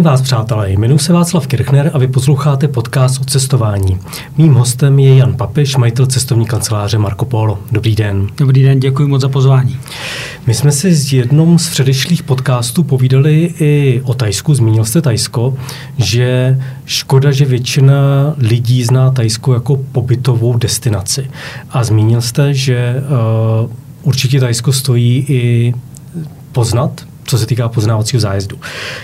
Zdravím vás, přátelé. Jmenuji se Václav Kirchner a vy posloucháte podcast o cestování. Mým hostem je Jan Papiš, majitel cestovní kanceláře Marco Polo. Dobrý den. Dobrý den, děkuji moc za pozvání. My jsme si z jednom z předešlých podcastů povídali i o Tajsku, zmínil jste Tajsko, že škoda, že většina lidí zná Tajsko jako pobytovou destinaci. A zmínil jste, že uh, určitě Tajsko stojí i poznat, co se týká poznávacího zájezdu.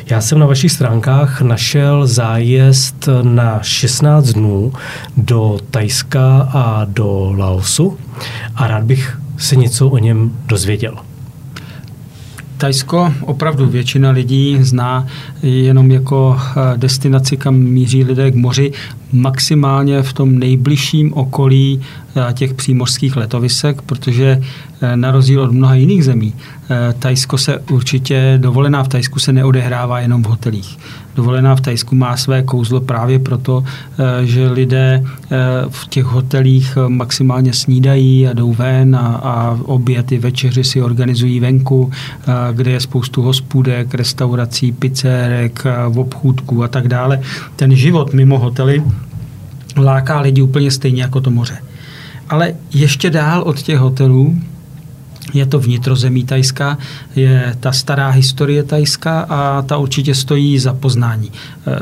Já jsem na vašich stránkách našel zájezd na 16 dnů do Tajska a do Laosu a rád bych se něco o něm dozvěděl. Tajsko opravdu většina lidí zná jenom jako eh, destinaci, kam míří lidé k moři, maximálně v tom nejbližším okolí eh, těch přímořských letovisek, protože eh, na rozdíl od mnoha jiných zemí, Tajsko se určitě, dovolená v Tajsku se neodehrává jenom v hotelích. Dovolená v Tajsku má své kouzlo právě proto, že lidé v těch hotelích maximálně snídají a jdou ven a, a oběd i večeři si organizují venku, kde je spoustu hospůdek, restaurací, pizzerek, obchůdků a tak dále. Ten život mimo hotely láká lidi úplně stejně jako to moře. Ale ještě dál od těch hotelů je to vnitrozemí Tajska, je ta stará historie Tajska a ta určitě stojí za poznání.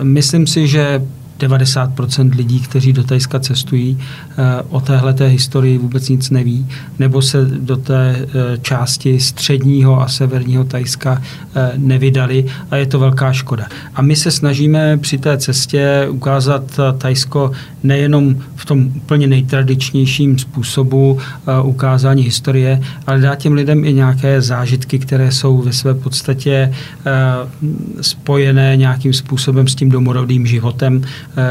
Myslím si, že 90% lidí, kteří do Tajska cestují, eh, o téhle té historii vůbec nic neví, nebo se do té eh, části středního a severního Tajska eh, nevydali a je to velká škoda. A my se snažíme při té cestě ukázat Tajsko nejenom v tom úplně nejtradičnějším způsobu ukázání historie, ale dát těm lidem i nějaké zážitky, které jsou ve své podstatě spojené nějakým způsobem s tím domorodým životem,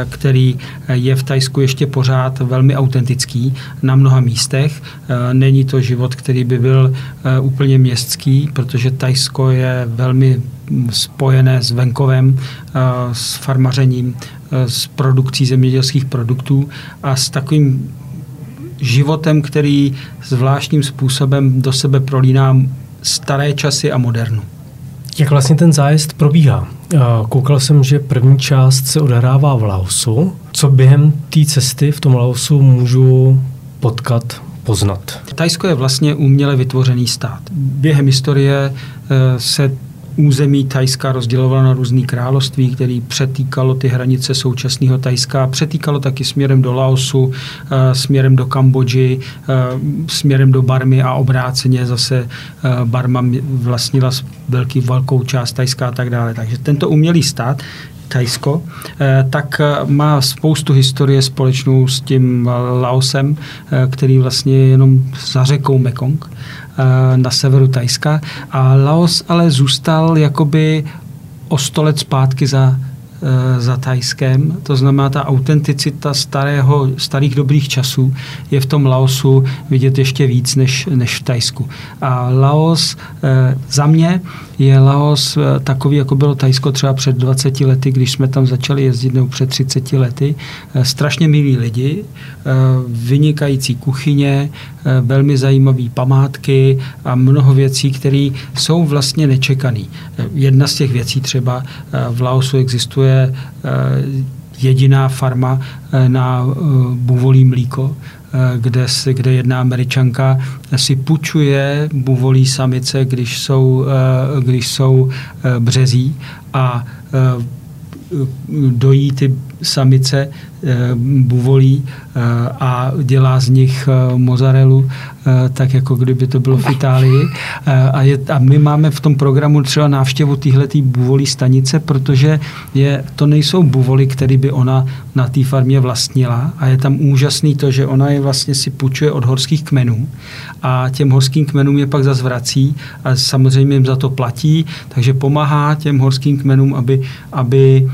který je v Tajsku ještě pořád velmi autentický na mnoha místech. Eh, není to život, který by byl eh, úplně městský, protože Tajsko je velmi spojené s venkovem, s farmařením, s produkcí zemědělských produktů a s takovým životem, který zvláštním způsobem do sebe prolíná staré časy a modernu. Jak vlastně ten zájezd probíhá? Koukal jsem, že první část se odehrává v Laosu. Co během té cesty v tom Laosu můžu potkat, poznat? Tajsko je vlastně uměle vytvořený stát. Během historie e, se území Tajska rozdělovalo na různý království, který přetýkalo ty hranice současného Tajska, přetýkalo taky směrem do Laosu, eh, směrem do Kambodži, eh, směrem do Barmy a obráceně zase eh, Barma vlastnila velký, velkou část Tajska a tak dále. Takže tento umělý stát Tajsko, tak má spoustu historie společnou s tím Laosem, který vlastně je jenom za řekou Mekong. Eh, na severu Tajska a Laos ale zůstal jakoby o sto let zpátky za za Tajskem. To znamená, ta autenticita starého, starých dobrých časů je v tom Laosu vidět ještě víc než, než v Tajsku. A Laos eh, za mě je Laos eh, takový, jako bylo Tajsko třeba před 20 lety, když jsme tam začali jezdit, nebo před 30 lety. Strašně milí lidi, vynikající kuchyně, velmi zajímavé památky a mnoho věcí, které jsou vlastně nečekané. Jedna z těch věcí třeba v Laosu existuje eh, jediná farma eh, na eh, buvolí mlíko, kde, si, kde jedna američanka si půjčuje buvolí samice, když jsou, když jsou březí a dojí ty samice buvolí a dělá z nich mozarelu Eh, tak jako kdyby to bylo v Itálii. Eh, a, je, a my máme v tom programu třeba návštěvu téhletý buvolí stanice, protože je, to nejsou buvoly, které by ona na té farmě vlastnila a je tam úžasný to, že ona je vlastně si půjčuje od horských kmenů a těm horským kmenům je pak zazvrací a samozřejmě jim za to platí, takže pomáhá těm horským kmenům, aby, aby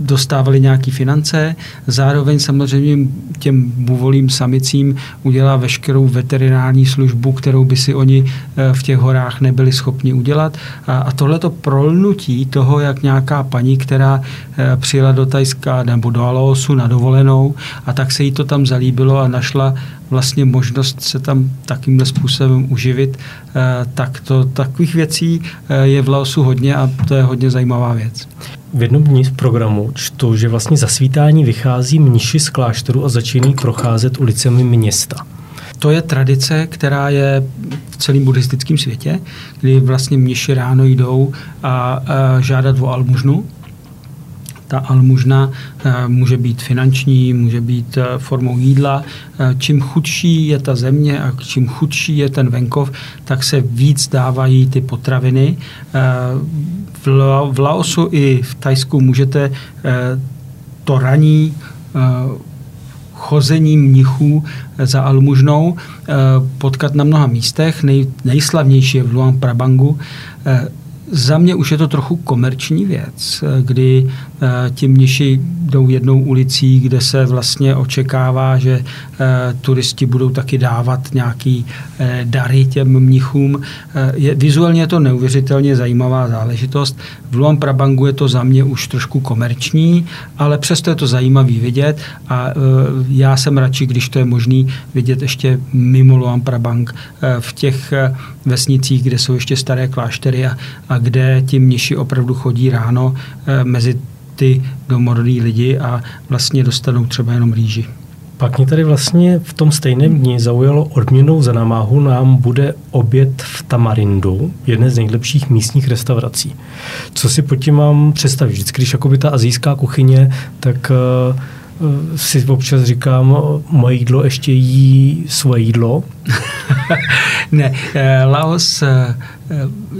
dostávali nějaké finance. Zároveň samozřejmě těm buvolím samicím udělá veškerou veterinární službu, kterou by si oni eh, v těch horách nebyli schopni udělat. A tohleto prolnutí toho, jak nějaká paní, která eh, přijela do Tajska nebo do Laosu na dovolenou a tak se jí to tam zalíbilo a našla vlastně možnost se tam takýmhle způsobem uživit, tak to takových věcí je v Laosu hodně a to je hodně zajímavá věc. V jednom dní v programu čtu, že vlastně za svítání vychází mniši z kláštoru a začínají procházet ulicemi města. To je tradice, která je v celém buddhistickém světě, kdy vlastně mniši ráno jdou a, a žádat o almužnu, ta almužna eh, může být finanční, může být eh, formou jídla. Eh, čím chudší je ta země a čím chudší je ten venkov, tak se víc dávají ty potraviny. V Laosu i v Tajsku můžete to raní chození mnichů za almužnou potkat na mnoha místech. Nej, nejslavnější je v Luang Prabangu. Za mě už je to trochu komerční věc, kdy eh, ti mniši jdou jednou ulicí, kde se vlastně očekává, že eh, turisti budou taky dávat nějaký eh, dary těm mnichům. Je, vizuálně je to neuvěřitelně zajímavá záležitost. V Luang Prabangu je to za mě už trošku komerční, ale přesto je to zajímavý vidět a já jsem radši, když to je možný vidět ještě mimo Luang Prabang v těch vesnicích, kde jsou ještě staré kláštery a, a kde ti mniši opravdu chodí ráno eh, mezi ty domorodý lidi a vlastně dostanou třeba jenom rýži. Pak mě tady vlastně v tom stejném dni zaujalo odměnou za namáhu nám bude oběd v Tamarindu, jedné z nejlepších místních restaurací. Co si pod tím mám představit? Vždycky, když jakoby ta azijská kuchyně, tak uh, si občas říkám, moje jídlo ještě jí svoje jídlo. ne, eh, Laos eh,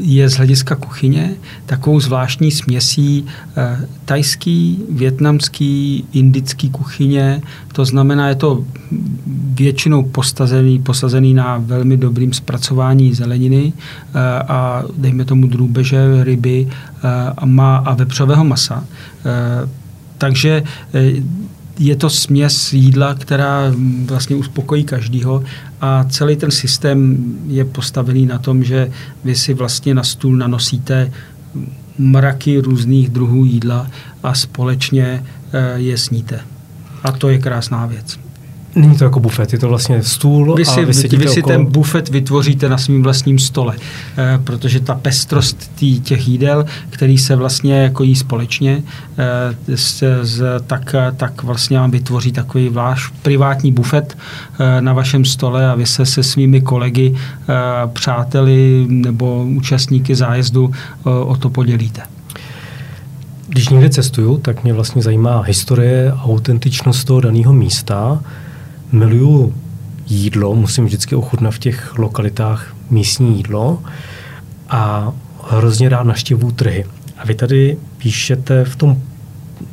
je z hlediska kuchyně takovou zvláštní směsí eh, tajský, větnamský, indický kuchyně. To znamená, je to většinou postazený, posazený na velmi dobrým zpracování zeleniny a dejme tomu drůbeže, ryby a, má, a vepřového masa. Takže je to směs jídla, která vlastně uspokojí každýho a celý ten systém je postavený na tom, že vy si vlastně na stůl nanosíte mraky různých druhů jídla a společně eh, je sníte. A to je krásná věc. Není to jako bufet, je to vlastně stůl vy si, a vy, vy si ten bufet vytvoříte na svým vlastním stole, e, protože ta pestrost tý, těch jídel, který se vlastně jako jí společně, e, z, z, tak, tak vlastně vám vytvoří takový váš privátní bufet e, na vašem stole a vy se se svými kolegy, e, přáteli nebo účastníky zájezdu e, o to podělíte. Když někde cestuju, tak mě vlastně zajímá historie a autentičnost toho daného místa miluju jídlo, musím vždycky ochutnat v těch lokalitách místní jídlo a hrozně rád naštěvuju trhy. A vy tady píšete v tom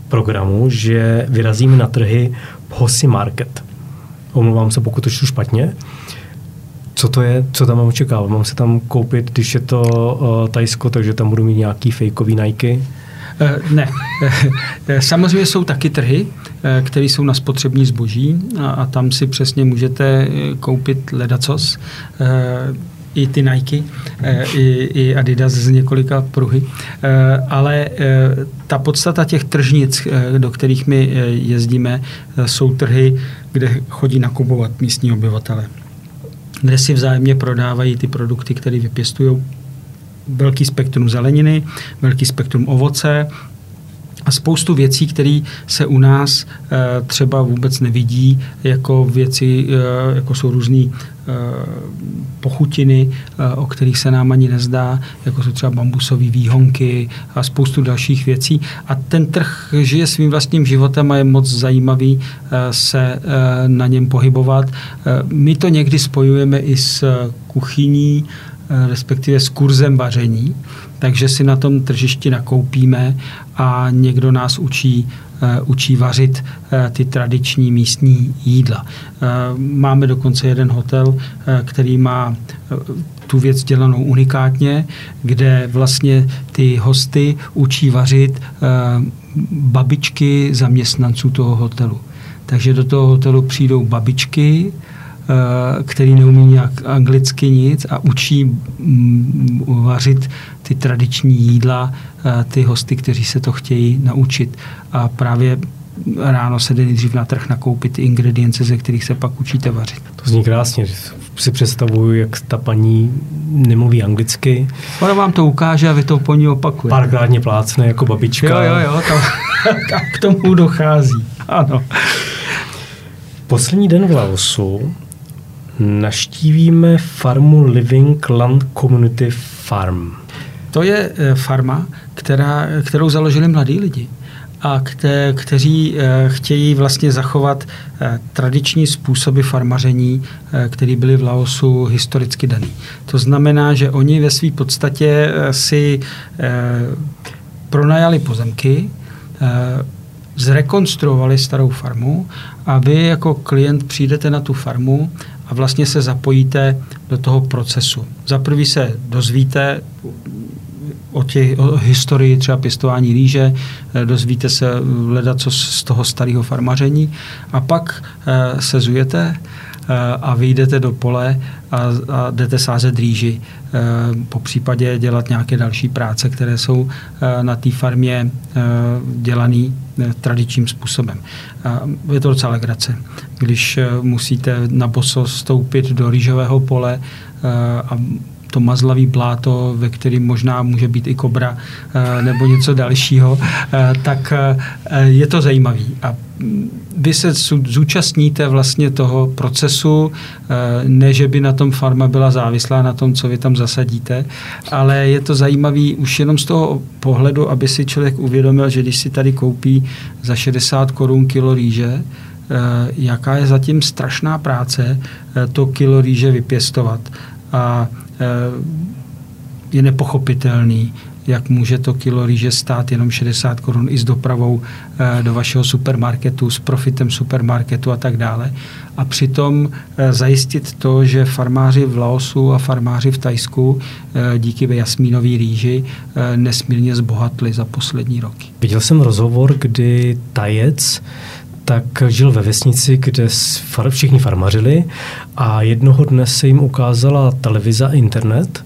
programu, že vyrazíme na trhy Hosi Market. Omlouvám se, pokud to čtu špatně. Co to je, co tam mám očekávat? Mám se tam koupit, když je to uh, Tajsko, takže tam budu mít nějaký fejkový Nike? Eh, ne. Eh, samozřejmě jsou taky trhy, eh, které jsou na spotřební zboží a, a tam si přesně můžete koupit ledacos i ty Nike, i, i Adidas z několika pruhy. Ale ta podstata těch tržnic, do kterých my jezdíme, jsou trhy, kde chodí nakupovat místní obyvatele kde si vzájemně prodávají ty produkty, které vypěstují velký spektrum zeleniny, velký spektrum ovoce, a spoustu věcí, které se u nás e, třeba vůbec nevidí, jako věci, e, jako jsou různé e, pochutiny, o kterých se nám ani nezdá, jako jsou třeba bambusové výhonky a spoustu dalších věcí. A ten trh žije svým vlastním životem a je moc zajímavý se na něm pohybovat. My to někdy spojujeme i s kuchyní, Eh, respektive s kurzem vaření, takže si na tom tržišti nakoupíme a někdo nás učí, uh, učí vařit uh, ty tradiční místní jídla. Máme dokonce jeden hotel, který má tu věc dělanou unikátně, kde vlastně ty hosty učí vařit babičky zaměstnanců toho hotelu. Takže do toho hotelu přijdou babičky, Eh, který neumí nějak anglicky nic a učí mm, vařit ty tradiční jídla, eh, ty hosty, kteří se to chtějí naučit. A právě ráno se jde nejdřív na trh nakoupit ty ingredience, ze kterých se pak učíte vařit. To zní krásně. Si představuju, jak ta paní nemluví anglicky. Ona vám to ukáže a vy to po ní opakujete. Párkrát mě plácne jako babička. Jo, jo, jo, to, k tomu dochází. Ano. Poslední den v Laosu naštívíme farmu Living Land Community Farm. To je eh, farma, která, kterou založili mladí lidi a kte, kteří e, chtějí vlastně zachovat e, tradiční způsoby farmaření, které byly v Laosu historicky daný. To znamená, že oni ve své podstatě si pronajali pozemky, zrekonstruovali starou farmu a vy jako klient přijdete na tu farmu a vlastně se zapojíte do toho procesu. Za prvý se dozvíte o, těch, o historii třeba pěstování rýže, eh, dozvíte se hledat co z toho starého farmaření a pak eh, se zujete eh, a vyjdete do pole a, a jdete sázet rýži, po případě dělat nějaké další práce, které jsou na té farmě dělané tradičním způsobem. Je to docela legrace, když musíte na boso stoupit do rýžového pole a to mazlavý bláto, ve kterém možná může být i kobra eh, nebo něco dalšího, eh, tak eh, je to zajímavý. A mm, vy se zúčastníte vlastně toho procesu, ne, že by na tom farma byla závislá na tom, co vy tam zasadíte, ale je to zajímavý už jenom z toho pohledu, aby si člověk uvědomil, že když si tady koupí za 60 korun kilo rýže, jaká je zatím strašná práce to kilo rýže vypěstovat. A je nepochopitelný, jak může to kilo rýže stát jenom 60 korun i s dopravou eh, do vašeho supermarketu, s profitem supermarketu a tak dále. A přitom eh, zajistit to, že farmáři v Laosu a farmáři v Tajsku díky jasmínové rýži nesmírně zbohatli za poslední roky. Viděl jsem rozhovor, kdy Tajec tak žil ve vesnici, kde všichni farmařili a jednoho dne se jim ukázala televize a internet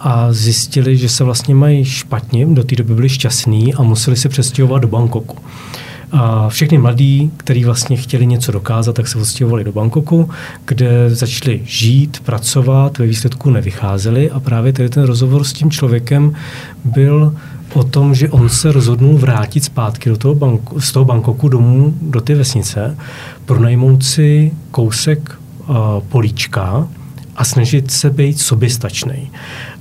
a zjistili, že se vlastně mají špatně, do té doby byli šťastní a museli se přestěhovat do Bangkoku. A všechny mladí, kteří vlastně chtěli něco dokázat, tak se odstěhovali do Bangkoku, kde začali žít, pracovat, ve výsledku nevycházeli a právě tady ten rozhovor s tím člověkem byl o tom, že on se rozhodnul vrátit zpátky do toho banku, z toho Bangkoku domů do té vesnice, pronajmout si kousek uh, políčka a snažit se být soběstačný.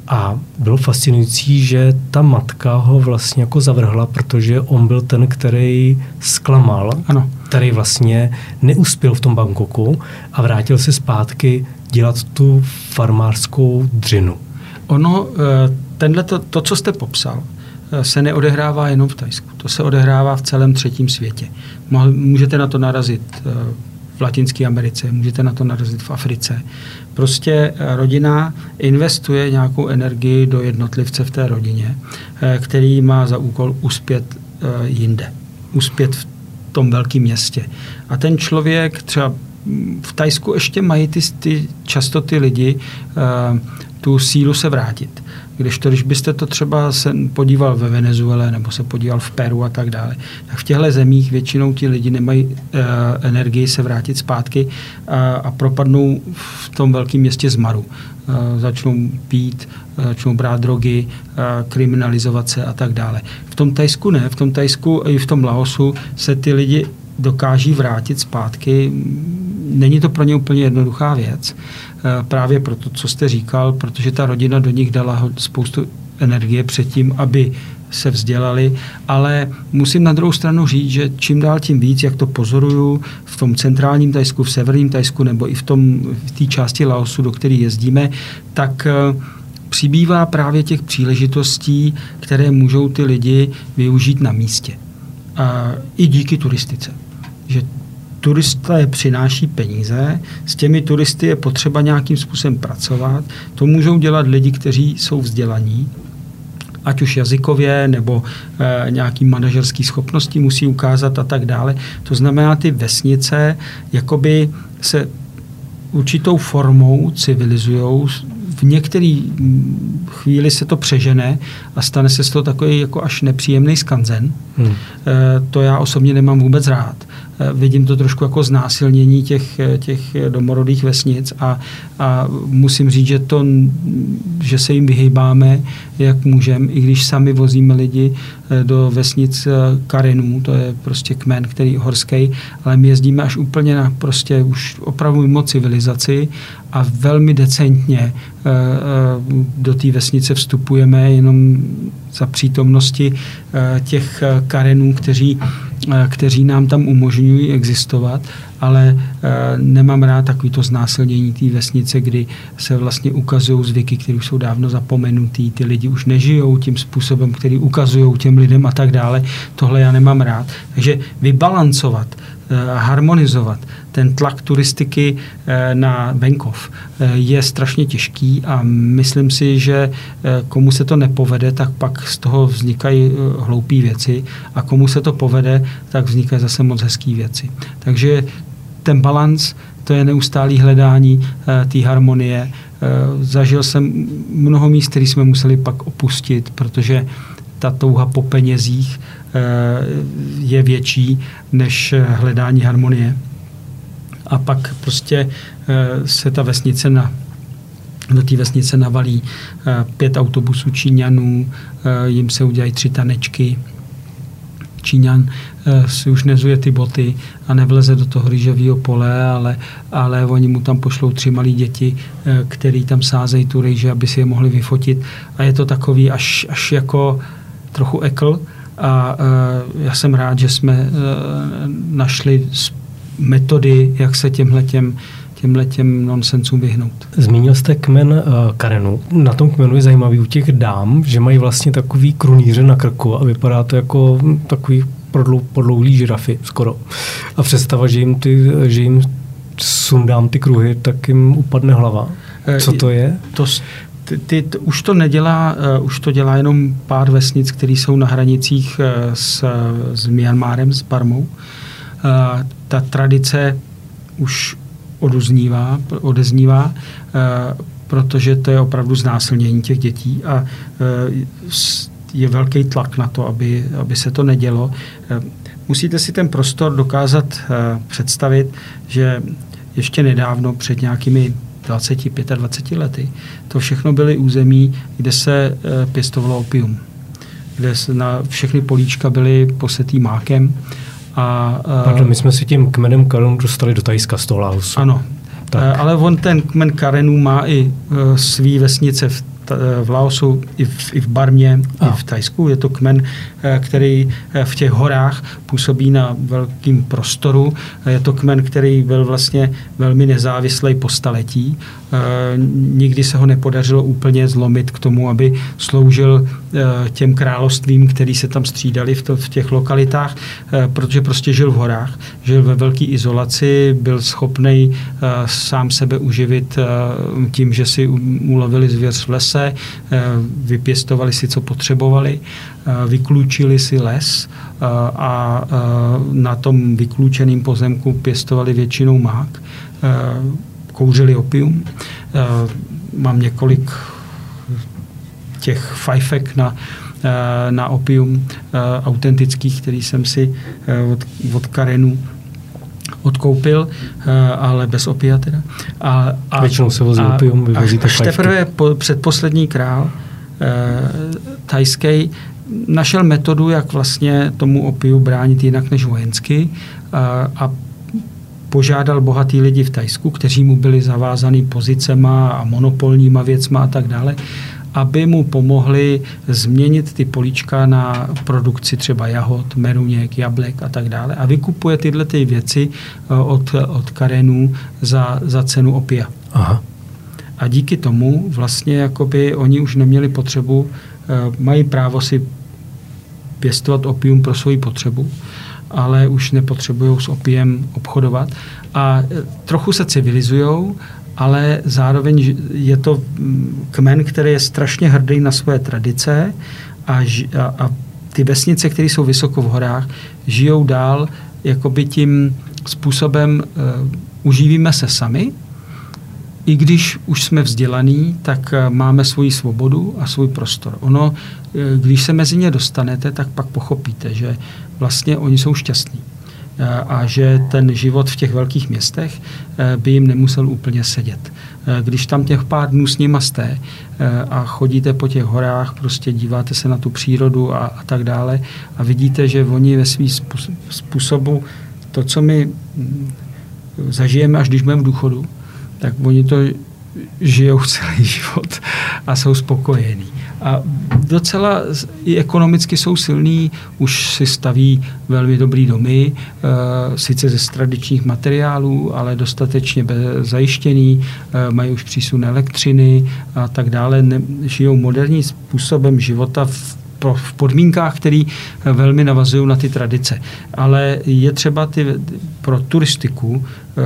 A bylo fascinující, že ta matka ho vlastně jako zavrhla, protože on byl ten, který zklamal, ano. který vlastně neuspěl v tom Bangkoku a vrátil se zpátky dělat tu farmářskou dřinu. Ono, eh, tenhle to, to, co jste popsal, se neodehrává jenom v Tajsku. To se odehrává v celém třetím světě. Můžete na to narazit eh, v Latinské Americe, můžete na to narazit v Africe. Prostě eh, rodina investuje nějakou energii do jednotlivce v té rodině, který má za úkol uspět jinde. Uspět v tom velkém městě. A ten člověk třeba mm, v Tajsku ještě mají ty, ty často ty lidi tu sílu se vrátit. Když to, když byste to třeba se podíval ve Venezuele nebo se podíval v Peru a tak dále, tak v těchto zemích většinou ti lidi nemají e, energii se vrátit zpátky a, a propadnou v tom velkém městě zmaru. E, začnou pít, e, začnou brát drogy, e, kriminalizovat se a tak dále. V tom Tajsku ne, v tom Tajsku i v tom Laosu se ty lidi dokáží vrátit zpátky. Není to pro ně úplně jednoduchá věc. Eh, právě proto, co jste říkal, protože ta rodina do nich dala spoustu energie předtím, aby se vzdělali, ale musím na druhou stranu říct, že čím dál tím víc, jak to pozoruju v tom centrálním Tajsku, v severním Tajsku nebo i v tom v té části Laosu, do které jezdíme, tak eh, přibývá právě těch příležitostí, které můžou ty lidi využít na místě. A I díky turistice. Že turista je přináší peníze, s těmi turisty je potřeba nějakým způsobem pracovat. To můžou dělat lidi, kteří jsou vzdělaní, ať už jazykově nebo e, nějaký manažerský schopnosti musí ukázat a tak dále. To znamená, ty vesnice jakoby se určitou formou civilizují v některé chvíli se to přežene a stane se z toho takový jako až nepříjemný skanzen. Hmm. To já osobně nemám vůbec rád. Eh, vidím to trošku jako znásilnění těch, eh, těch domorodých vesnic a, a musím říct, že, to, že se jim vyhýbáme, jak můžeme, i když sami vozíme lidi eh, do vesnic Karinů, to je prostě kmen, který je horský, ale my jezdíme až úplně na prostě už opravdu mimo civilizaci a velmi decentně do té vesnice vstupujeme jenom za přítomnosti těch Karenů, kteří Eh, kteří nám tam umožňují existovat, ale eh, nemám rád takovýto znásilnění té vesnice, kdy se vlastně ukazují zvyky, které jsou dávno zapomenutý, ty lidi už nežijou tím způsobem, který ukazují těm lidem a tak dále. Tohle já nemám rád. Takže vybalancovat Eh, harmonizovat ten tlak turistiky eh, na venkov eh, je strašně těžký a myslím si, že komu se to nepovede, tak pak z toho vznikají hloupé věci a komu se to povede, tak vznikají zase moc hezké věci. Takže ten balans, to je neustálý hledání té harmonie. Zažil jsem mnoho míst, které jsme museli pak opustit, protože ta touha po penězích Eh, je větší než hledání harmonie. A pak prostě eh, se ta vesnice na do té vesnice navalí eh, pět autobusů Číňanů, jim se udělají tři tanečky. Číňan si už nezuje ty boty a nevleze do toho rýžového pole, ale, ale oni mu tam pošlou tři malí děti, který tam sázejí tu rýže, aby si je mohli vyfotit. A je to takový až, až jako trochu ekl, a e, já jsem rád, že jsme e, našli metody, jak se těmhletěm těmhle těm nonsensům vyhnout. Zmínil jste kmen uh, Karenu. Na tom kmenu je zajímavý u těch dám, že mají vlastně takový kruníře na krku a vypadá to jako takový podlou, podlouhlý žirafy skoro. A představa, že jim, ty, že jim sundám ty kruhy, tak jim upadne hlava. Co to je? To, ty, ty, t, už to nedělá, uh, už to dělá jenom pár vesnic, které jsou na hranicích uh, s, s Myanmarem, s Barmou. Uh, ta tradice už oduznívá, odeznívá, uh, protože to je opravdu znásilnění těch dětí a je velký tlak na to, aby, aby se to nedělo. Musíte si ten prostor dokázat představit, že ještě nedávno, před nějakými 20, 25 lety, to všechno byly území, kde se eh, pěstovalo opium, kde se na všechny políčka byly posetý mákem. A, eh, Pardon, my jsme si tím kmenem Karenu dostali do Tajska z toho Laosu. Ano, tak. Eh, ale on ten kmen Karenů má i svý vesnice v v Laosu, i v, i v Barmě, a. i v Tajsku. Je to kmen, který v těch horách působí na velkým prostoru. Je to kmen, který byl vlastně velmi nezávislý po staletí Eh, nikdy se ho nepodařilo úplně zlomit k tomu, aby sloužil eh, těm královstvím, který se tam střídali v, to, v těch lokalitách, eh, protože prostě žil v horách, žil ve velké izolaci, byl schopný sám sebe uživit tím, že si ulovili zvěř v lese, vypěstovali si, co potřebovali, vyklučili si les a na tom vyklučeném pozemku pěstovali většinou mák kouřili opium. Eh, mám několik těch fajfek na, eh, na opium eh, autentických, který jsem si od, od Karenu odkoupil, ale bez opia teda. A, a, Většinou se vozí a, opium, vyvozíte Až teprve po, předposlední král tajský našel metodu, jak vlastně tomu opiu bránit jinak než vojensky a, a požádal bohatý lidi v Tajsku, kteří mu byli zavázaný pozicema a monopolníma věcma a tak dále, aby mu pomohli změnit ty políčka na produkci třeba jahod, meruněk, jablek a tak dále. A vykupuje tyhle ty věci eh, od, od Karenů za, za cenu opia. Aha. A díky tomu vlastně jakoby oni už neměli potřebu, eh, mají právo si pěstovat opium pro svoji potřebu, ale už nepotřebují s opiem obchodovat. A e, trochu se civilizují, ale zároveň je to mm, kmen, který je strašně hrdý na svoje tradice a, a, a ty vesnice, které jsou vysoko v horách, žijou dál jakoby tím způsobem uh, uživíme se sami, i když už jsme vzdělaní, tak máme svoji svobodu a svůj prostor. Ono, když se mezi ně dostanete, tak pak pochopíte, že vlastně oni jsou šťastní a že ten život v těch velkých městech by jim nemusel úplně sedět. Když tam těch pár dnů s nima jste a chodíte po těch horách, prostě díváte se na tu přírodu a, a tak dále a vidíte, že oni ve svým způsobu to, co my mm, zažijeme, až když budeme v důchodu, tak oni to žijou celý život a jsou spokojení. A docela i ekonomicky jsou silní, už si staví velmi dobrý domy, e, sice ze tradičních materiálů, ale dostatečně zajištěný, e, mají už přísun elektřiny a tak dále, žijou moderním způsobem života v v podmínkách, které velmi navazují na ty tradice. Ale je třeba ty, pro turistiku eh,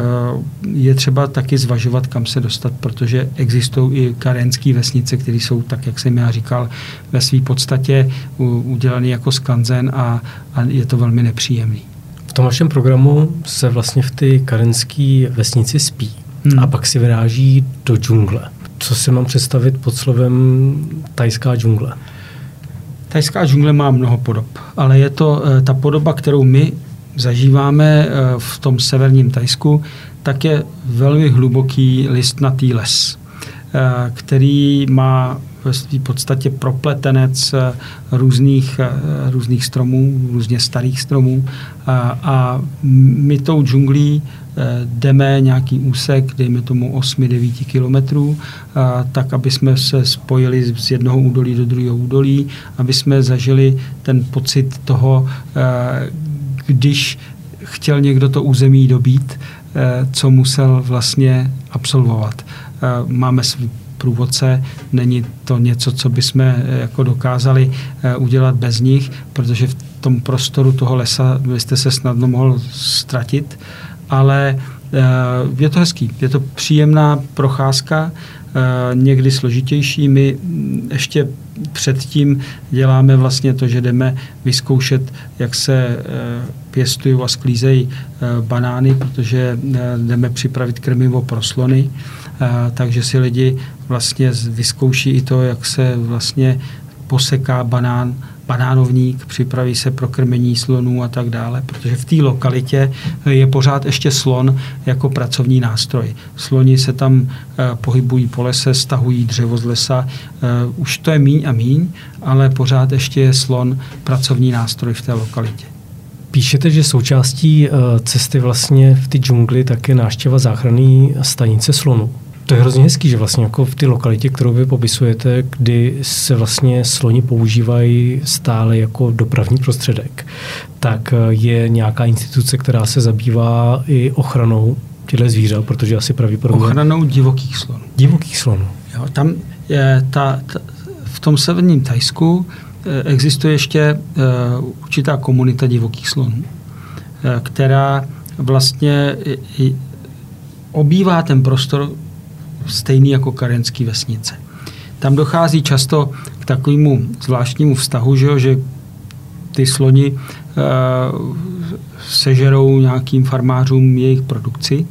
je třeba taky zvažovat, kam se dostat, protože existují i karenské vesnice, které jsou, tak jak jsem já říkal, ve své podstatě udělané jako skanzen a, a je to velmi nepříjemný. V tom vašem programu se vlastně v ty karenské vesnici spí hmm. a pak si vyráží do džungle. Co si mám představit pod slovem tajská džungle? Tajská džungle má mnoho podob, ale je to eh, ta podoba, kterou my zažíváme eh, v tom severním Tajsku, tak je velmi hluboký listnatý les, eh, který má v podstatě propletenec různých, různých stromů, různě starých stromů a, a my tou džunglí jdeme nějaký úsek, dejme tomu 8-9 kilometrů, tak aby jsme se spojili z jednoho údolí do druhého údolí, aby jsme zažili ten pocit toho, eh, když chtěl někdo to území dobít, eh, co musel vlastně absolvovat. Máme průvodce, není to něco, co bychom jako dokázali udělat bez nich, protože v tom prostoru toho lesa byste se snadno mohl ztratit ale eh, je to hezký, je to příjemná procházka, eh, někdy složitější. My ještě předtím děláme vlastně to, že jdeme vyzkoušet, jak se eh, pěstují a sklízejí banány, protože jdeme připravit krmivo pro slony, takže si lidi vlastně vyzkouší i to, jak se vlastně poseká banán banánovník, připraví se pro krmení slonů a tak dále, protože v té lokalitě je pořád ještě slon jako pracovní nástroj. Sloni se tam eh, pohybují po lese, stahují dřevo z lesa, eh, už to je míň a míň, ale pořád ještě je slon pracovní nástroj v té lokalitě. Píšete, že součástí eh, cesty vlastně v ty džungli také návštěva záchranné stanice slonu. To je hrozně hezký, že vlastně jako v té lokalitě, kterou vy popisujete, kdy se vlastně sloni používají stále jako dopravní prostředek, tak eh, je nějaká instituce, která se zabývá i ochranou těchto zvířat, protože asi pravděpodobně... Ochranou divokých slonů. Divokých slonů. Jo, tam je ta, ta, v tom severním Tajsku eh, existuje ještě uh, určitá komunita divokých slonů, která vlastně i, obývá ten prostor stejný jako karenský vesnice. Tam dochází často k takovému zvláštnímu vztahu, že, jo, že ty sloni uh, sežerou nějakým farmářům jejich produkci.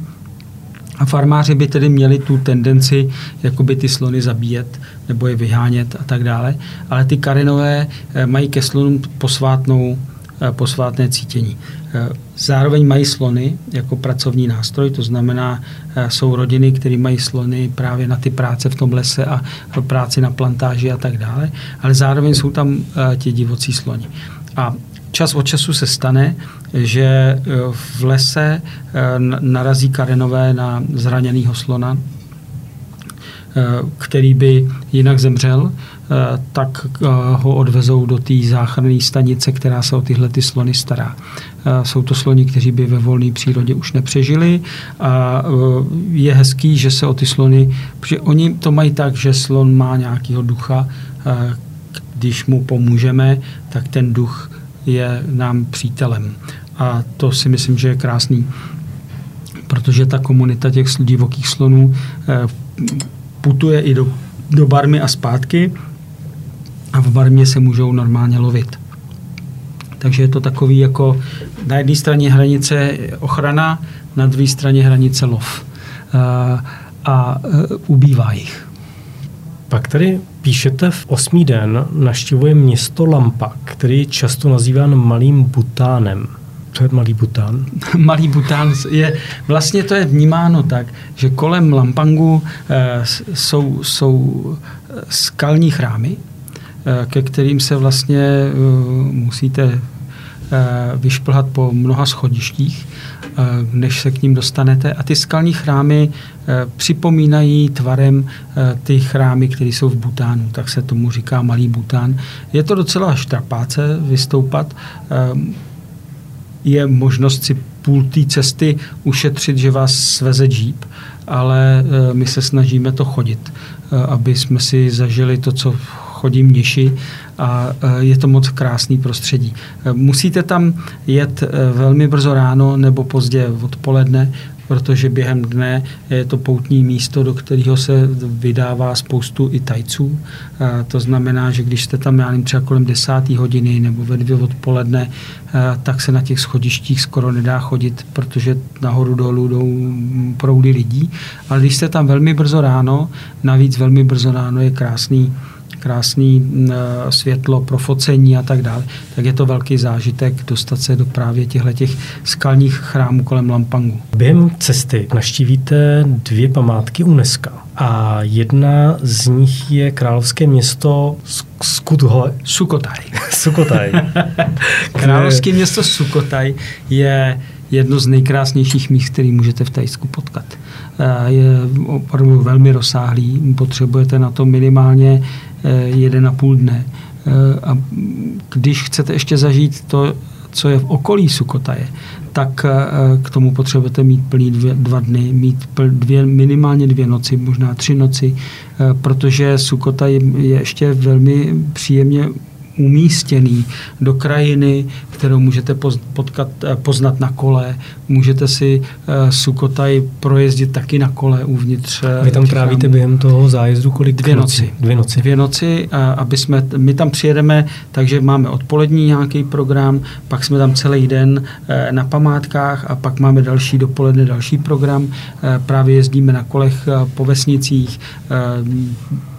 A farmáři by tedy měli tu tendenci jakoby ty slony zabíjet nebo je vyhánět a tak dále. Ale ty karenové eh, mají ke slonům posvátnou posvátné cítění. Eh, zároveň mají slony jako pracovní nástroj, to znamená, eh, jsou rodiny, které mají slony právě na ty práce v tom lese a práci na plantáži a tak dále, ale zároveň jsou tam ti divocí sloni. A čas od času se stane, že v lese narazí karenové na zraněného slona, který by jinak zemřel, Eh, tak eh, ho odvezou do té záchranné stanice, která se o tyhle ty slony stará. Eh, jsou to sloni, kteří by ve volné přírodě už nepřežili a je hezký, že se o ty slony, protože oni to mají tak, že slon má nějakého ducha, když mu pomůžeme, tak ten duch je nám přítelem. A to si myslím, že je krásný, protože ta komunita těch divokých slonů putuje i do, do barmy a zpátky a v barmě se můžou normálně lovit. Takže je to takový jako na jedné straně hranice ochrana, na druhé straně hranice lov. a ubývá jich. Pak tady píšete v osmý den naštěvuje město Lampa, který je často nazýván Malým Butánem. Co je Malý Bután? Malý Bután je, vlastně to je vnímáno tak, že kolem Lampangu e, jsou, jsou skalní chrámy, ke kterým se vlastně e, musíte vyšplhat po mnoha schodištích Eh, než se k ním dostanete. A ty skalní chrámy eh, připomínají tvarem eh, ty chrámy, které jsou v Butánu, tak se tomu říká Malý Bután. Je to docela štrapáce vystoupat. Je možnost si půl té cesty ušetřit, že vás sveze džíp, ale my se snažíme to chodit, aby jsme si zažili to, co chodí mniši a e, je to moc krásný prostředí. E, musíte tam jet e, velmi brzo ráno nebo pozdě odpoledne, protože během dne je to poutní místo, do kterého se vydává spoustu i tajců. To znamená, že když jste tam, já nevím, třeba kolem desáté hodiny nebo ve dvě odpoledne, tak se na těch schodištích skoro nedá chodit, protože nahoru dolů jdou proudy lidí. Ale když jste tam velmi brzo ráno, navíc velmi brzo ráno je krásný krásný mm, světlo pro focení a tak dále, tak je to velký zážitek dostat se do právě těchto těch skalních chrámů kolem Lampangu. Během cesty naštívíte dvě památky UNESCO a jedna z nich je královské město Skudhole. Sukotaj. Sukotaj. Královské město Sukotaj je jedno z nejkrásnějších míst, který můžete v Tajsku potkat. Eh, je opravdu velmi rozsáhlý, potřebujete na to minimálně Eh, jeden a půl dne. Eh, a když chcete ještě zažít to, co je v okolí Sukotaje, tak eh, k tomu potřebujete mít plný dvě, dva dny, mít dvě, minimálně dvě noci, možná tři noci, protože Sukotaj je ještě velmi příjemně umístěný do krajiny, kterou můžete potkat, eh, poznat na kole. Můžete si uh, Sukotaj projezdit taky na kole uvnitř. Eh, Vy tam trávíte během toho zájezdu kolik Dvě noci. Dvě noci. Dvě noci, aby jsme, my tam přijedeme, takže máme odpolední nějaký program, pak jsme tam celý den uh, na památkách a pak máme další dopoledne další program. Uh, právě jezdíme na kolech uh, po vesnicích, uh,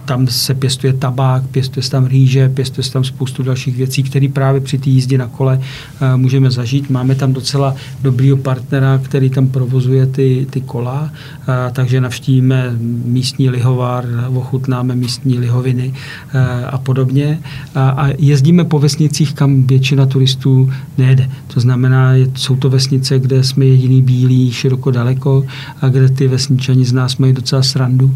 tam se pěstuje tabák, pěstuje se tam rýže, pěstuje se tam spoustu dalších věcí, které právě při té jízdě na kole uh, můžeme zažít. Máme tam docela dobrýho partnera, který tam provozuje ty, ty kola, uh, takže navštívíme místní lihovár, ochutnáme místní lihoviny uh, a podobně. A, a jezdíme po vesnicích, kam většina turistů nejede. To znamená, jsou to vesnice, kde jsme jediný bílí široko daleko a kde ty vesničani z nás mají docela srandu uh,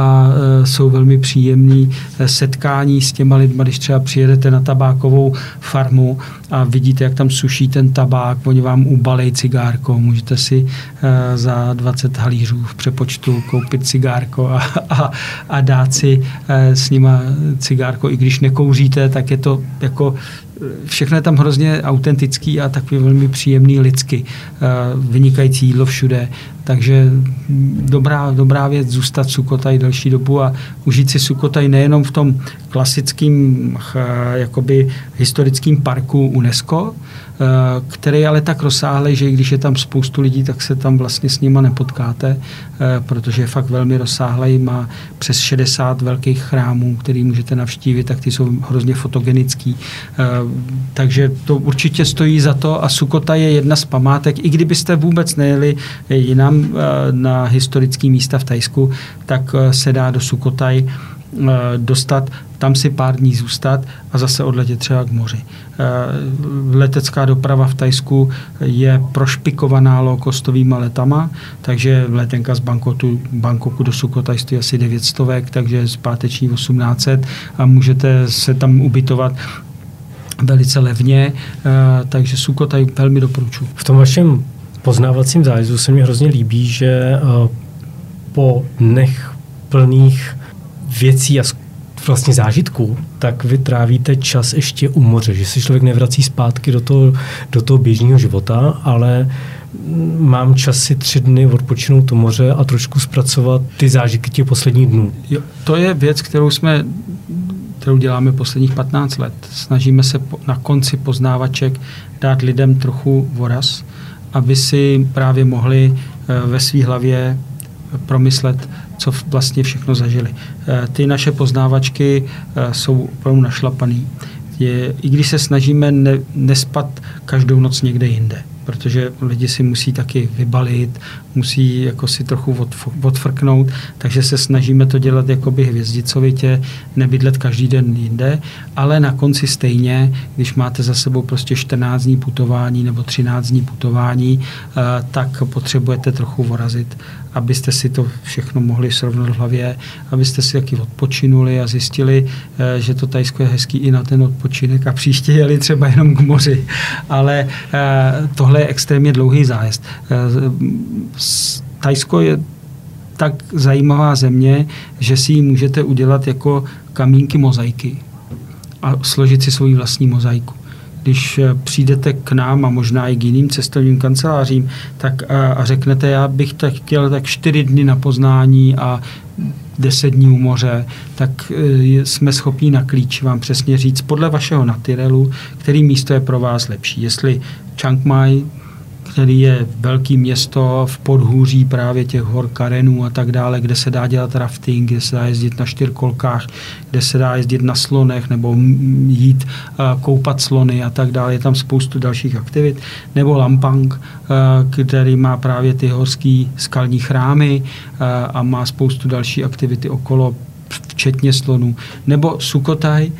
a uh, jsou velmi velmi příjemný eh, setkání s těma lidma, když třeba přijedete na tabákovou farmu a vidíte, jak tam suší ten tabák, oni vám ubalej cigárko, můžete si eh, za 20 halířů v přepočtu koupit cigárko a, a, a dát si eh, s nima cigárko, i když nekouříte, tak je to jako všechno je tam hrozně autentický a takový velmi příjemný lidsky. Vynikající jídlo všude, takže dobrá, dobrá věc zůstat Sukotaj delší dobu a užít si Sukotaj nejenom v tom klasickém jakoby historickém parku UNESCO, Eh, který je ale tak rozsáhlý, že i když je tam spoustu lidí, tak se tam vlastně s nima nepotkáte, eh, protože je fakt velmi rozsáhlý, má přes 60 velkých chrámů, který můžete navštívit, tak ty jsou hrozně fotogenický. Eh, takže to určitě stojí za to a Sukota je jedna z památek. I kdybyste vůbec nejeli jinam na historické místa v Tajsku, tak se dá do Sukotaj dostat tam si pár dní zůstat a zase odletět třeba k moři. Eh, letecká doprava v Tajsku je prošpikovaná low-costovými letama, takže letenka z Bangkoku, Bangkoku do Sukhothai stojí asi 900, takže zpáteční 1800 a můžete se tam ubytovat velice levně, eh, takže Sukhothai velmi doporučuji. V tom vašem poznávacím zájezdu se mi hrozně líbí, že eh, po dnech plných věcí a vlastně zážitků, tak vy trávíte čas ještě u moře, že se člověk nevrací zpátky do toho, do toho běžného života, ale mám čas si tři dny odpočinout u moře a trošku zpracovat ty zážitky těch posledních dnů. Jo, to je věc, kterou jsme kterou děláme posledních 15 let. Snažíme se na konci poznávaček dát lidem trochu voraz, aby si právě mohli eh, ve své hlavě promyslet, co vlastně všechno zažili. Ty naše poznávačky jsou opravdu našlapaný. Je, I když se snažíme ne, nespat každou noc někde jinde protože lidi si musí taky vybalit, musí jako si trochu odfrknout, takže se snažíme to dělat jakoby hvězdicovitě, nebydlet každý den jinde, ale na konci stejně, když máte za sebou prostě 14 dní putování nebo 13 dní putování, eh, tak potřebujete trochu vorazit, abyste si to všechno mohli srovnat v hlavě, abyste si taky odpočinuli a zjistili, eh, že to Tajsko je hezký i na ten odpočinek a příště jeli třeba jenom k moři. Ale eh, tohle je extrémně dlouhý zájezd Tajsko je tak zajímavá země, že si ji můžete udělat jako kamínky mozaiky a složit si svoji vlastní mozaiku. Když eh, přijdete k nám a možná i k jiným cestovním kancelářím tak a, a řeknete, já bych tak chtěl tak čtyři dny na poznání a deset dní u moře, tak eh, jsme schopni na klíč vám přesně říct podle vašeho natyrelu, který místo je pro vás lepší. Jestli Chiang Mai, který je velký město v podhůří právě těch hor Karenů a tak dále, kde se dá dělat rafting, kde se dá jezdit na čtyřkolkách, kde se dá jezdit na slonech nebo jít koupat slony a tak dále. Je tam spoustu dalších aktivit. Nebo Lampang, který má právě ty horský skalní chrámy a má spoustu další aktivity okolo, včetně slonů. Nebo Sukotaj,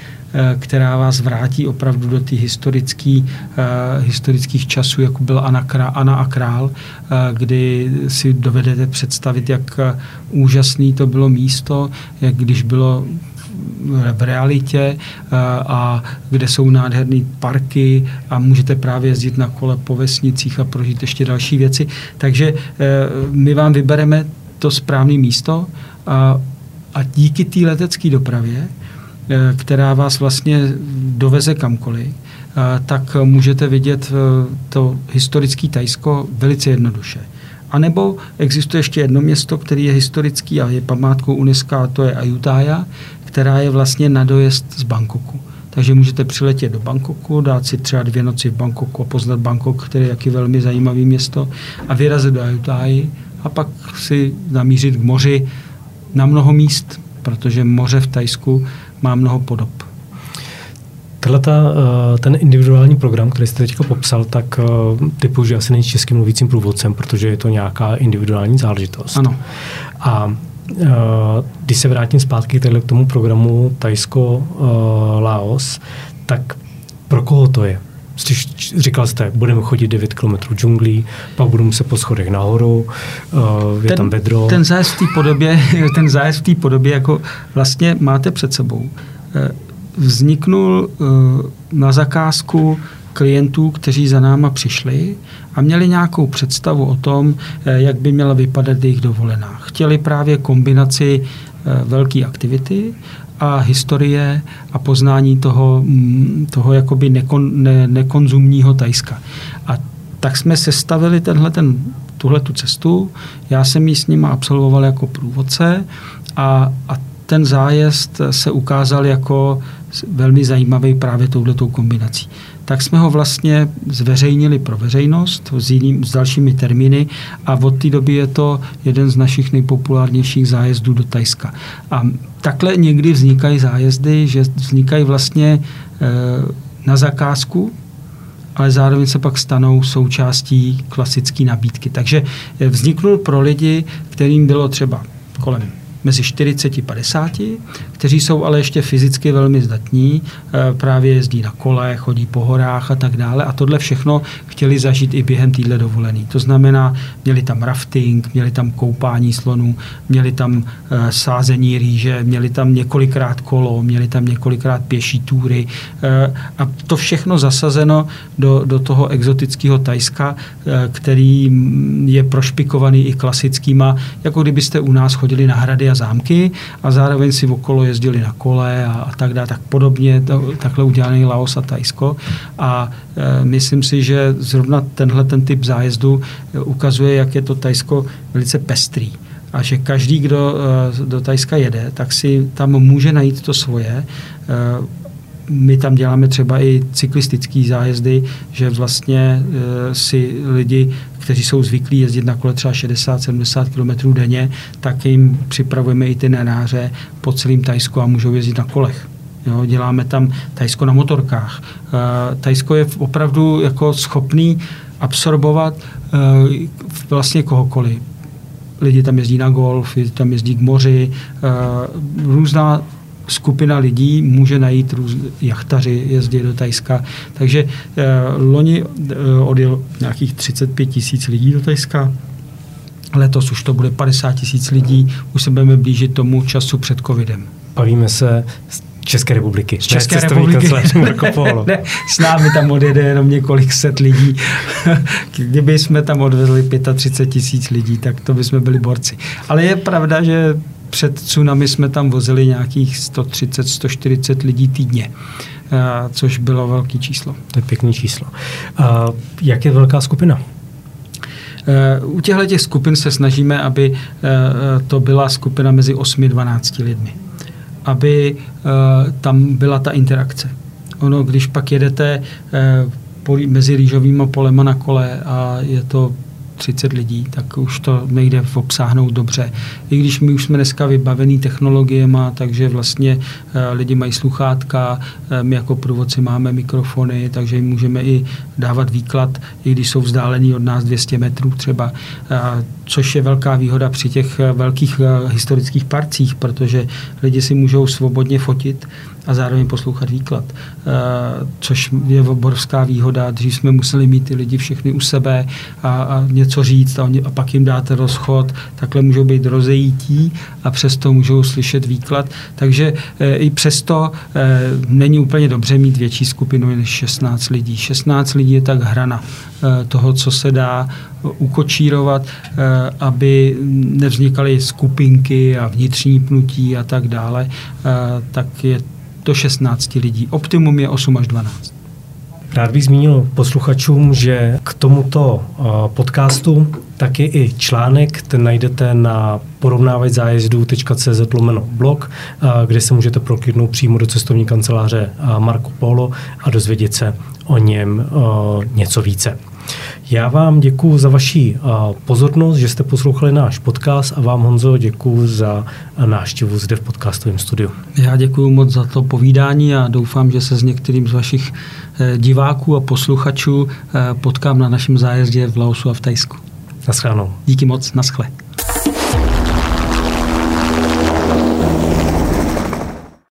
která vás vrátí opravdu do těch historický, uh, historických časů, jako byl Anna, Anna a král, uh, kdy si dovedete představit, jak úžasný to bylo místo, jak když bylo v realitě a kde jsou nádherné parky a můžete právě jezdit na kole po vesnicích a prožít ještě další věci. Takže my vám vybereme to správné místo a, a díky té letecké dopravě Eh, která vás vlastně doveze kamkoliv, eh, tak můžete vidět eh, to historické Tajsko velice jednoduše. A nebo existuje ještě jedno město, které je historický a je památkou UNESCO, a to je Ayutthaya, která je vlastně na dojezd z Bangkoku. Takže můžete přiletět do Bangkoku, dát si třeba dvě noci v Bangkoku a poznat Bangkok, který je jaký velmi zajímavý město, a vyrazit do Ayutthaya a pak si namířit k moři na mnoho míst, protože moře v Tajsku má mnoho podob. Tato, eh, ten individuální program, který jste teď popsal, tak eh, typu, že asi není českým mluvícím průvodcem, protože je to nějaká individuální záležitost. Ano. A eh, když se vrátím zpátky k tomu programu Tajsko-Laos, tak pro koho to je? Říkal jste, budeme chodit 9 km džunglí, pak budu muset po schodech nahoru, je ten, tam vedro. Ten zájezd v té podobě, ten zájezd v té podobě, jako vlastně máte před sebou, eh, vzniknul eh, na zakázku klientů, kteří za náma přišli a měli nějakou představu o tom, eh, jak by měla vypadat jejich dovolená. Chtěli právě kombinaci velké aktivity a historie a poznání toho, mm, toho jakoby nekon, ne, nekonzumního Tajska. A tak jsme sestavili tenhle ten, tuhle tu cestu. Já jsem ji s nimi absolvoval jako průvodce a, a ten zájezd se ukázal jako velmi zajímavý právě touhletou kombinací tak jsme ho vlastně zveřejnili pro veřejnost s, jiným, s dalšími termíny a od té doby je to jeden z našich nejpopulárnějších zájezdů do Tajska. A takhle někdy vznikají zájezdy, že vznikají vlastně e, na zakázku, ale zároveň se pak stanou součástí klasické nabídky. Takže vzniknul pro lidi, kterým bylo třeba kolem mezi 40 a 50, kteří jsou ale ještě fyzicky velmi zdatní, eh, právě jezdí na kole, chodí po horách a tak dále a tohle všechno chtěli zažít i během týdle dovolený. To znamená, měli tam rafting, měli tam koupání slonů, měli tam eh, sázení rýže, měli tam několikrát kolo, měli tam několikrát pěší túry eh, a to všechno zasazeno do, do toho exotického Tajska, který je prošpikovaný i klasickýma, jako kdybyste u nás chodili na hrady a zámky a zároveň si okolo jezdili na kole a, a tak dále, tak podobně to, takhle udělaný Laos a Tajsko a e, myslím si, že zrovna tenhle ten typ zájezdu e, ukazuje, jak je to Tajsko velice pestrý a že každý, kdo e, do Tajska jede, tak si tam může najít to svoje. E, my tam děláme třeba i cyklistické zájezdy, že vlastně si lidi, kteří jsou zvyklí jezdit na kole třeba 60-70 km denně, tak jim připravujeme i ty nenáře po celém Tajsku a můžou jezdit na kolech. Jo, děláme tam Tajsko na motorkách. Tajsko je opravdu jako schopný absorbovat vlastně kohokoliv lidi tam jezdí na golf, tam jezdí k moři, eh, různá skupina lidí může najít růz, jachtaři, jezdí do Tajska. Takže eh, loni eh, odjel nějakých 35 tisíc lidí do Tajska, letos už to bude 50 tisíc lidí, už se budeme blížit tomu času před covidem. Bavíme se České republiky. Z České ne, republiky. Marco Polo. ne, s námi tam odjede jenom několik set lidí. Kdyby jsme tam odvezli 35 tisíc lidí, tak to by jsme byli borci. Ale je pravda, že před tsunami jsme tam vozili nějakých 130-140 lidí týdně, což bylo velké číslo. To je pěkné číslo. A jak je velká skupina? U těchto těch skupin se snažíme, aby to byla skupina mezi 8 a 12 lidmi aby tam byla ta interakce. Ono, když pak jedete mezi rýžovými polema na kole a je to 30 lidí, tak už to nejde obsáhnout dobře. I když my už jsme dneska vybavení technologiemi, takže vlastně eh, lidi mají sluchátka, eh, my jako průvodci máme mikrofony, takže jim můžeme i dávat výklad, i když jsou vzdálení od nás 200 metrů třeba, eh, což je velká výhoda při těch velkých historických parcích, protože lidi si můžou svobodně fotit a zároveň poslouchat výklad, uh, což je obrovská výhoda. Dřív jsme museli mít ty lidi všechny u sebe a, a něco říct a, oni, a pak jim dáte rozchod. Takhle můžou být rozejítí a přesto můžou slyšet výklad. Takže i přesto není úplně dobře mít větší skupinu než 16 lidí. 16 lidí je tak hrana toho, co se dá ukočírovat, aby nevznikaly skupinky a vnitřní pnutí a tak dále, tak je do 16 lidí. Optimum je 8 až 12. Rád bych zmínil posluchačům, že k tomuto podcastu taky i článek, ten najdete na porovnávat zájezdů.cz lomeno blog, kde se můžete prokliknout přímo do cestovní kanceláře Marco Polo a dozvědět se o něm něco více. Já vám děkuji za vaši pozornost, že jste poslouchali náš podcast a vám, Honzo, děkuji za návštěvu zde v podcastovém studiu. Já děkuji moc za to povídání a doufám, že se s některým z vašich eh, diváků a posluchačů eh, potkám na našem zájezdě v Laosu a v Tajsku. Naschledanou. Díky moc, naschle.